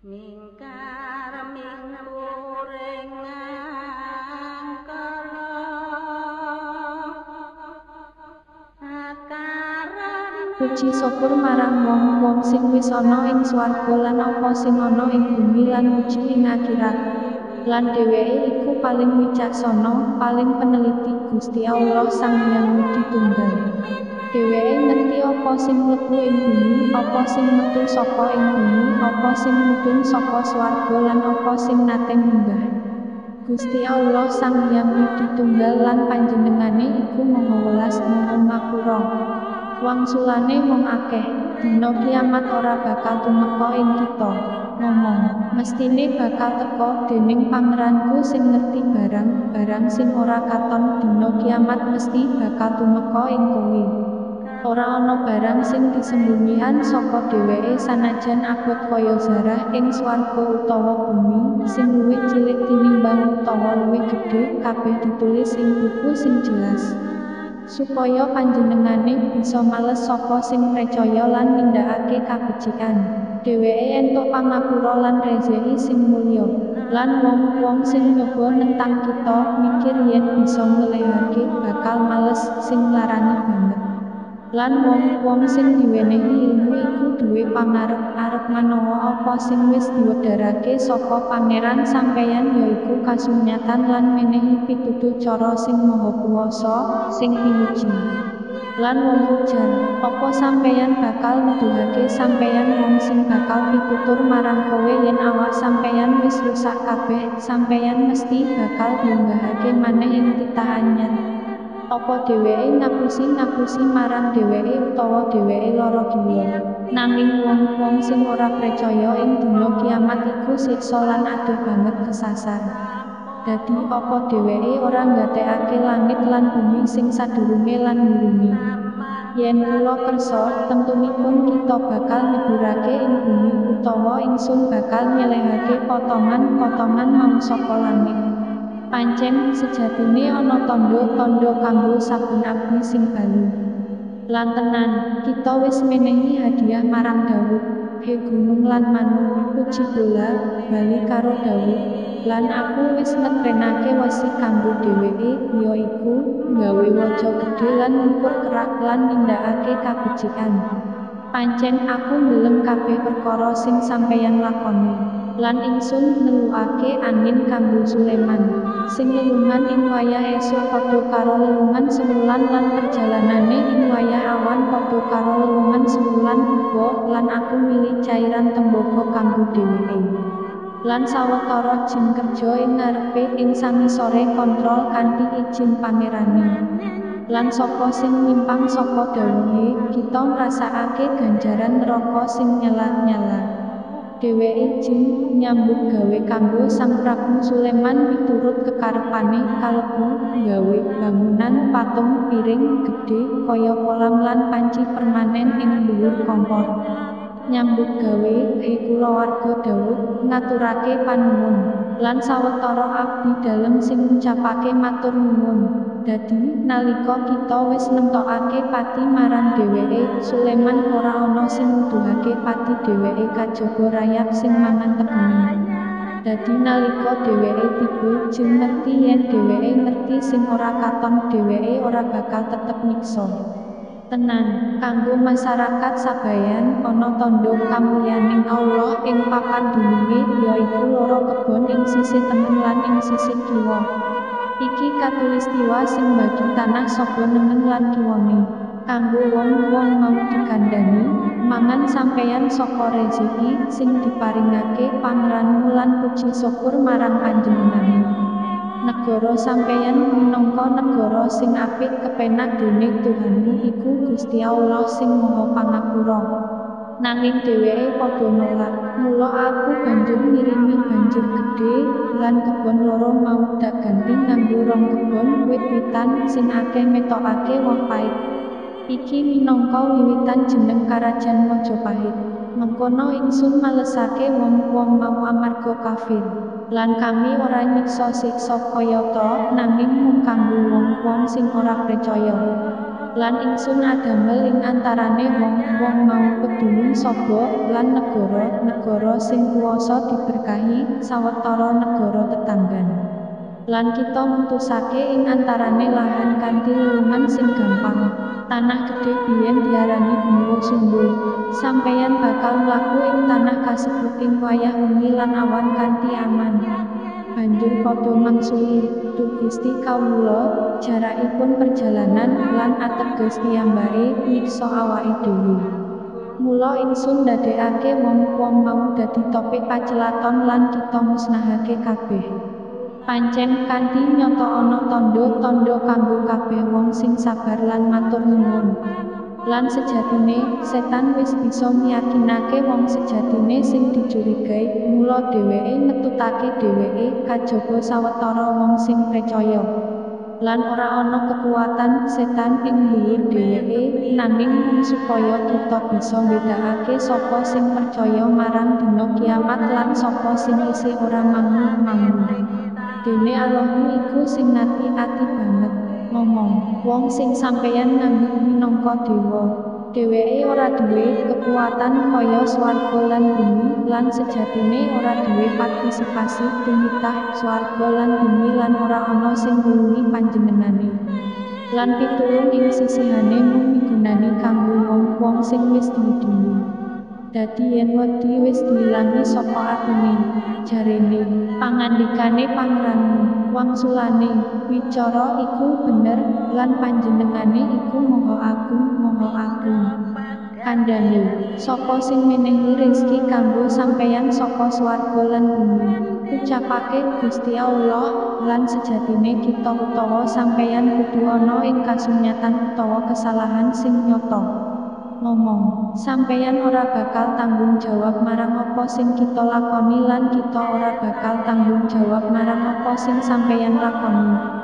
mingkar mingkuring angkara akaran Puji syukur marang wong-wong sing wis ana ing swarga lan apa sing ana ing bumi lan puji ing akhirat. Lan dheweke iku paling wicaksana, paling peneliti Gusti Allah Sang Hyang Widi Tunggal. Apa sing mlebu ing bumi, apa sing metu saka ing bumi, apa sing mudhun saka swarga lan apa sing nate munggah. Gusti Allah Sang Hyang Tunggal lan panjenengane iku Maha Welas Maha Ngapura. Wangsulane mung akeh, dina kiamat ora bakal tumeka ing kita. Ngomong, mestine bakal teka dening pangeranku sing ngerti barang, barang sing ora katon dina kiamat mesti bakal tumeka ing kowe. Ora ana barang sing disembunyian saka dheweke sanajan abot kaya zarah ing swarga utawa bumi, sing luwih cilik tinimbang utawa luwih gedhe, kabeh ditulis ing buku sing jelas. supaya panjenengane bisa males sapa sing percaya lan nindakake kabecikan. Dheweke entuk pangapura lan rezeki sing mulya. Lan wong-wong sing nyoba nentang kita mikir yen bisa ngelehake bakal males sing larani banget. Lan wong-wong sing diwenehi ilmu iku duwe pangarep arep manawa apa sing wis diwedharake saka pangeran sampeyan yaiku kasunyatan lan menehi pituduh cara sing maha kuwasa sing pinuji. Lan wong ujan, apa sampeyan bakal nuduhake sampeyan wong sing bakal pitutur marang kowe yen awak sampeyan wis rusak kabeh, sampeyan mesti bakal diunggahake maneh ing titah anyar. Apa dheweke ngapusi-ngapusi marang dheweke utawa dheweke lara jiwa. Nanging wong-wong sing ora percaya ing dina kiamat iku siksa lan adoh banget kesasar. Dadi apa dheweke ora nggatekake langit lan bumi sing sadurunge lan ngurumi. Yen kula kersa, tentunipun kita bakal nyeburake ing bumi utawa ingsun bakal nyelehake potongan-potongan saka langit. Pancen sejatine ana tandha-tandha kanggo saben abdi sing balu. Lan tenan, kita wis menehi hadiah marang Daud, he gunung lan manuk, puji bola, bali karo Daud. Lan aku wis ngetrenake wesi kanggo dheweke, ya iku nggawe waja gedhe lan ngukur kerak lan nindakake kabecikan. Pancen aku ndeleng kabeh perkara sing sampeyan lakoni. Lan ingsun nelukake angin kanggo Sulaiman sing lelungan ing wayah esuk padha karo lelungan semulan lan perjalanane ing wayah awan padha karo lelungan semulan uga lan aku milih cairan tembaga kanggo dheweke. Lan sawetara jin kerja ing ngarepe ing sangisore kontrol kanthi izin pangerane. Lan saka sing nyimpang saka dawuhe kita ngrasakake ganjaran neraka sing nyala-nyala Dheweke jin nyambut gawe kanggo Sang Prabu Sulaiman miturut kekarepane kalebu gawe bangunan patung piring gedhe kaya kolam lan panci permanen ing dhuwur kompor. Nyambut gawe he kulawarga Daud ngaturake panuwun lan sawetara abdi dalem sing ngucapake matur nuwun. Dadi nalika kita wis nemtokake pati marang dheweke, Sulaiman ora ana sing nuduhake pati dheweke kajaba rayap sing mangan tebune. Dadi nalika dheweke tiba, jeng ngerti yen dheweke ngerti sing ora katon dheweke ora bakal tetep nyiksa. Tenan, kanggo masyarakat Sabayan ana tandha kamulyaning Allah ing papan dununge yaiku loro kebon ing sisih tengen lan ing sisih kiwa. Iki katulistiwa sing bagi tanah saka nemen lan kiwane. Kanggo wong-wong mau dikandani, mangan sampeyan saka rezeki sing diparingake pangeranmu lan puji syukur marang panjenengane. Negara sampeyan minangka negara sing apik kepenak dene Tuhanmu iku Gusti Allah sing Maha Pangapura. Nanging dheweke padha nolak. Mula aku banjur ngirimi banjir gedhe lan kebon loro mau dak ganti nganggo rong kebon wit-witan sing akeh metokake woh pait. Iki minangka wiwitan jeneng Karajan Majapahit. Mengkono ingsun malesake wong-wong mau amarga kafir. Lan kami ora nyiksa siksa kaya to nanging mung kanggo wong-wong sing ora percaya. Lan ingsun adamel ing antarane wong-wong mau pedulung saba lan negara-negara sing kuwasa diberkahi sawetara negara tetanggan lan kita mutusake ing antarane lahan kanthi lelungan sing gampang. Tanah gede biyen diarani benua sundul. Sampeyan bakal mlaku ing tanah kasebut ing wayah wengi lan awan kanthi aman. Banjur padha mangsuli duh Gusti kawula jarakipun perjalanan lan ateges piyambake nyiksa awake dhewe. Mula ingsun ndadekake wong-wong mau dadi topik pacelaton lan kita musnahake kabeh pancen kanthi nyata ana tandha-tandha kanggo kabeh wong sing sabar lan matur nuwun. Lan sejatine setan wis bisa miyakinake wong sejatine sing dicurigai mula dheweke ngetutake dheweke kajaba sawetara wong sing percaya. Lan ora ana kekuatan setan ing dhuwur dheweke nanging supaya kita bisa mbedakake sapa sing percaya marang dina kiamat lan sapa sing isih ora mangu-mangu dene Allahmu iku sing ngati-ati banget. Ngomong wong sing sampeyan nganggep minangka dewa. Dheweke ora duwe kekuatan kaya swarga lan bumi lan sejatine ora duwe partisipasi tumitah swarga lan bumi lan ora ana sing nulungi panjenengane. Lan pitulung ing sisihane mung migunani kanggo wong-wong sing wis diwidini dadi yen wedi wis diilangi saka atine jarene pangandikane pangeranmu wangsulane wicara iku bener lan panjenengane iku moho agung moho agung. Kandhane sapa sing menehi rezeki kanggo sampeyan saka swarga lan bumi ucapake Gusti Allah lan sejatine kita utawa sampeyan kudu ana ing kasunyatan utawa kesalahan sing nyata ngomong, sampeyan ora bakal tanggung jawab marang apa sing kita lakoni lan kita ora bakal tanggung jawab marang apa sing sampeyan lakoni.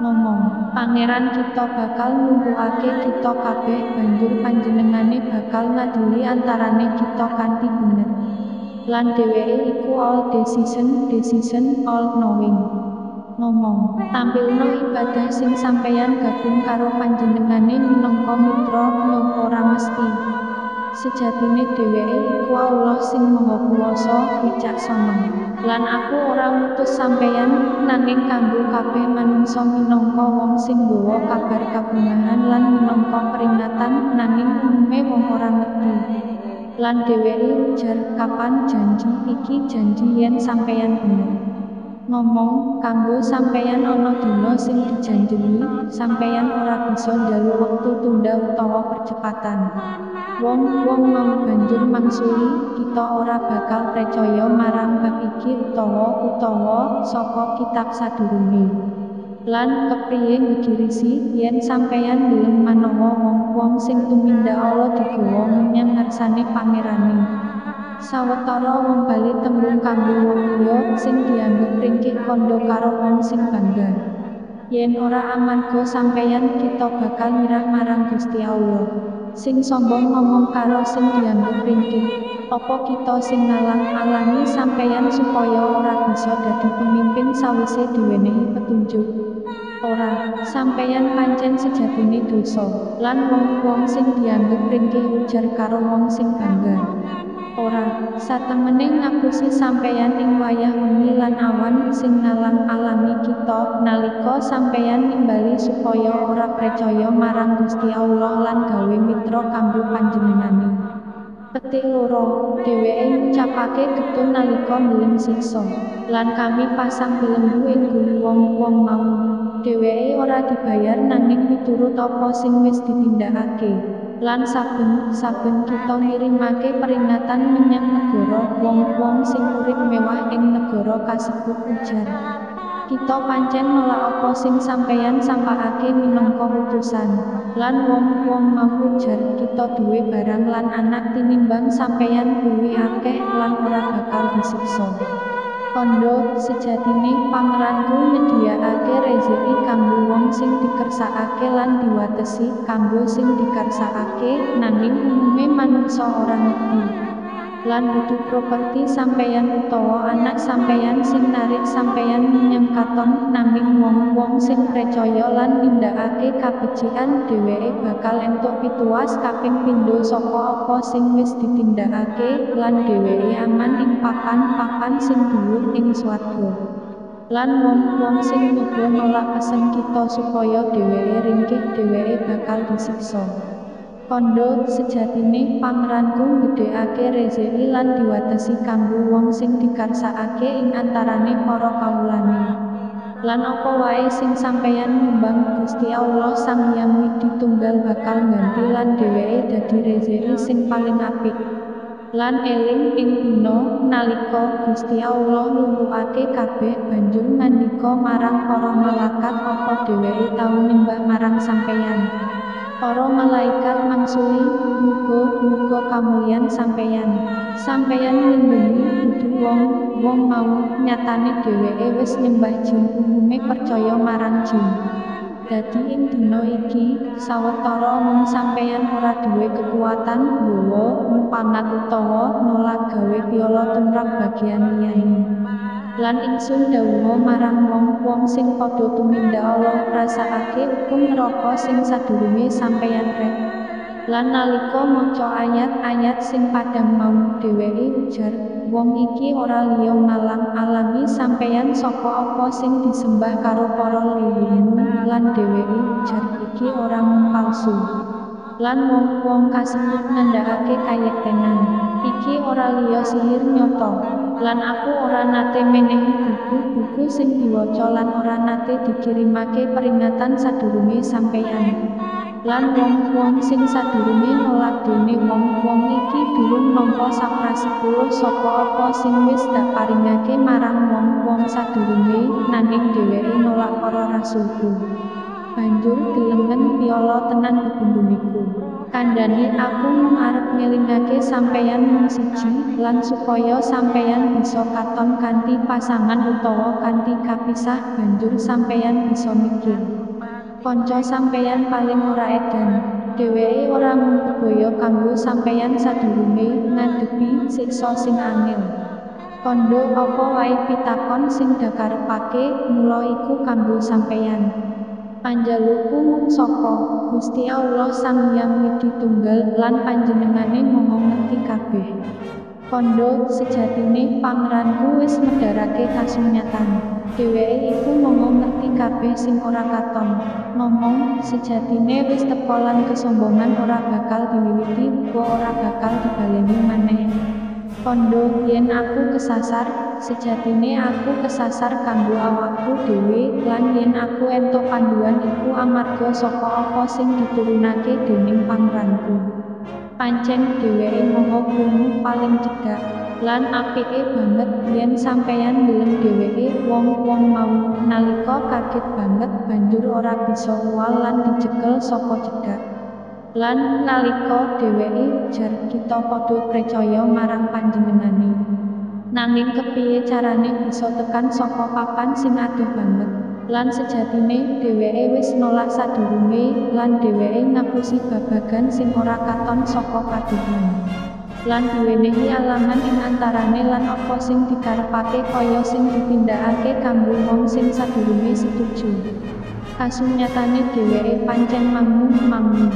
Ngomong, pangeran kita bakal numpuake kita kabeh banjur panjenengane bakal ngadili antarane kita kanthi bener. Lan dheweke iku all decision, decision all knowing. Ngomong tampilno ibadah sing sampeyan gabung karo panjenengane minangka mitra nyong ora mesti. Sejatine dheweke iku Allah sing maha kuwasa wicaksana lan aku ora ngutus sampeyan nanging kanggo kabeh manungsa minangka wong sing nggawa kabar kabungahan lan minangka peringatan nanging umume wong ora ngerti. Lan dheweke ujar kapan janji iki janji yen sampeyan bener ngomong kanggo sampeyan ana dina sing dijanjeni sampeyan ora bisa njaluk wektu tunda utawa percepatan. Wong-wong mau banjur mangsuli kita ora bakal percaya marang bab iki utawa utawa saka kitab sadurunge. Lan kepriye ngegirisi yen sampeyan gelem manawa wong-wong sing tumindak Allah digawa menyang ngarsane pangerane Sawetara wong bali tembung kanggo wong liya sing dianggep ringkih kandha karo wong sing bangga. Yen ora amarga sampeyan kita bakal nyerah marang Gusti Allah. Sing sombong ngomong karo sing dianggep ringkih. Apa kita sing ngalang alami sampeyan supaya ora bisa dadi pemimpin sawise diwenehi petunjuk? Ora, sampeyan pancen sejatine dosa, lan wong-wong sing dianggep ringkih ujar karo wong sing bangga. Ora satemene ngapusi sampeyan ing wayah wengi lan awan sing ngalang alami kita nalika sampeyan nimbali supaya ora percaya marang Gusti Allah lan gawe mitra kanggo panjenengane. Petik loro, dheweke ngucapake getun nalika ndeleng siksa. Lan kami pasang belenggu ing wong-wong mau. Dheweke ora dibayar nanging miturut apa sing wis ditindakake lan saben saben kita ngirimake peringatan menyang negara wong-wong sing urip mewah ing negara kasebut ujar. Kita pancen nolak apa sing sampeyan sampakake minangka utusan lan wong-wong mau ujar kita duwe barang lan anak tinimbang sampeyan luwih akeh lan ora bakal disiksa Kondo sejatine pangeranku nyediakake rezeki kanggo wong sing dikersakake lan diwatesi kanggo sing dikersakake nanging umume manungsa ora ngerti lan dudu properti sampeyan utawa anak sampeyan sing narik sampeyan menyang katon nanging wong-wong sing percaya lan nindakake kabecikan dheweke bakal entuk pituas kaping pindho saka apa sing wis ditindakake lan dheweke aman ing papan-papan sing dhuwur ing swarga. Lan wong-wong sing nyoba nolak pesen kita supaya dheweke ringkih dheweke bakal disiksa Kondo sejatine pangeranku gedhekake rezeki lan diwatesi kanggo wong sing dikarsakake ing antarane para kawulane. Lan apa wae sing sampeyan nyumbang Gusti Allah Sang Hyang Widi Tunggal bakal ngganti lan dheweke dadi rezeki sing paling apik. Lan eling ing dina nalika Gusti Allah lumpuhake kabeh banjur ngandika marang para malaikat apa dheweke tau nyembah marang sampeyan. Para malaikat mangsuli, muga-muga kamulyan sampeyan. Sampeyan nglindungi dudu wong, wong mau nyatane dheweke wis nyembah jin umume percaya marang jin. Dadi ing dina iki, sawetara mung sampeyan ora duwe kekuatan nggawa mupangat utawa nolak gawe piala tumrap bagian liyane. Lan ingsun dawuha marang wong-wong sing padha tumindak Allah rasakake hukum neraka sing sadurunge sampeyan rek. Lan nalika maca ayat-ayat sing padang mau dheweke ujar wong iki ora liya malang alami sampeyan saka apa sing disembah karo para leluhurmu lan dheweke ujar iki ora mung palsu. Lan wong-wong kasebut nandhakake kayektenan iki ora liya sihir nyoto lan aku ora nate menehi buku-buku sing diwaca lan ora nate dikirimake peringatan sadurunge sampeyan. Lan wong-wong sing sadurunge nolak dene wong-wong iki durung nampa saprasepuluh saka apa sing wis dak paringake marang wong-wong sadurunge nanging dheweke nolak para rasulku. Banjur gelengen piala tenan bebenduniku kandhane aku mung arep ngelingake sampeyan mung siji lan supaya sampeyan bisa katon kanthi pasangan utawa kanthi kapisah banjur sampeyan bisa mikir. Kanca sampeyan paling ora edan. Dheweke ora mung bebaya kanggo sampeyan sadurunge ngadepi siksa sing angel. Kondo apa wae pitakon sing dakarepake mula iku kanggo sampeyan panjaluku saka Gusti Allah Sang Hyang Widi Tunggal lan panjenengane moho ngerti kabeh. Kondo sejatine pangeranku wis medharake kasunyatan. Dheweke iku moho ngerti kabeh sing ora katon. Ngomong sejatine wis teko lan kesombongan ora bakal diwiwiti ora bakal dibaleni maneh. Kondo yen aku kesasar sejatine aku kesasar kanggo awakku dhewe lan yen aku entuk panduan iku amarga saka apa sing diturunake dening pangeranku pancen dheweke moho krungu paling cedhak lan apike banget yen sampeyan ndeleng dheweke wong-wong mau. Nalika kaget banget banjur ora bisa uwal lan dicekel saka cedhak. Lan nalika dheweke ujar kita padha percaya marang panjenengane Nanging kepiye carane bisa tekan saka papan sing adoh banget. Lan sejatine dheweke wis nolak sadurunge lan dheweke ngapusi babagan sing ora katon saka kaduhan. Lan diwenehi alangan ing antarane lan apa sing dikarepake kaya sing ditindakake kanggo wong sing sadurunge setuju. Kasunyatane dheweke pancen mangu-mangu.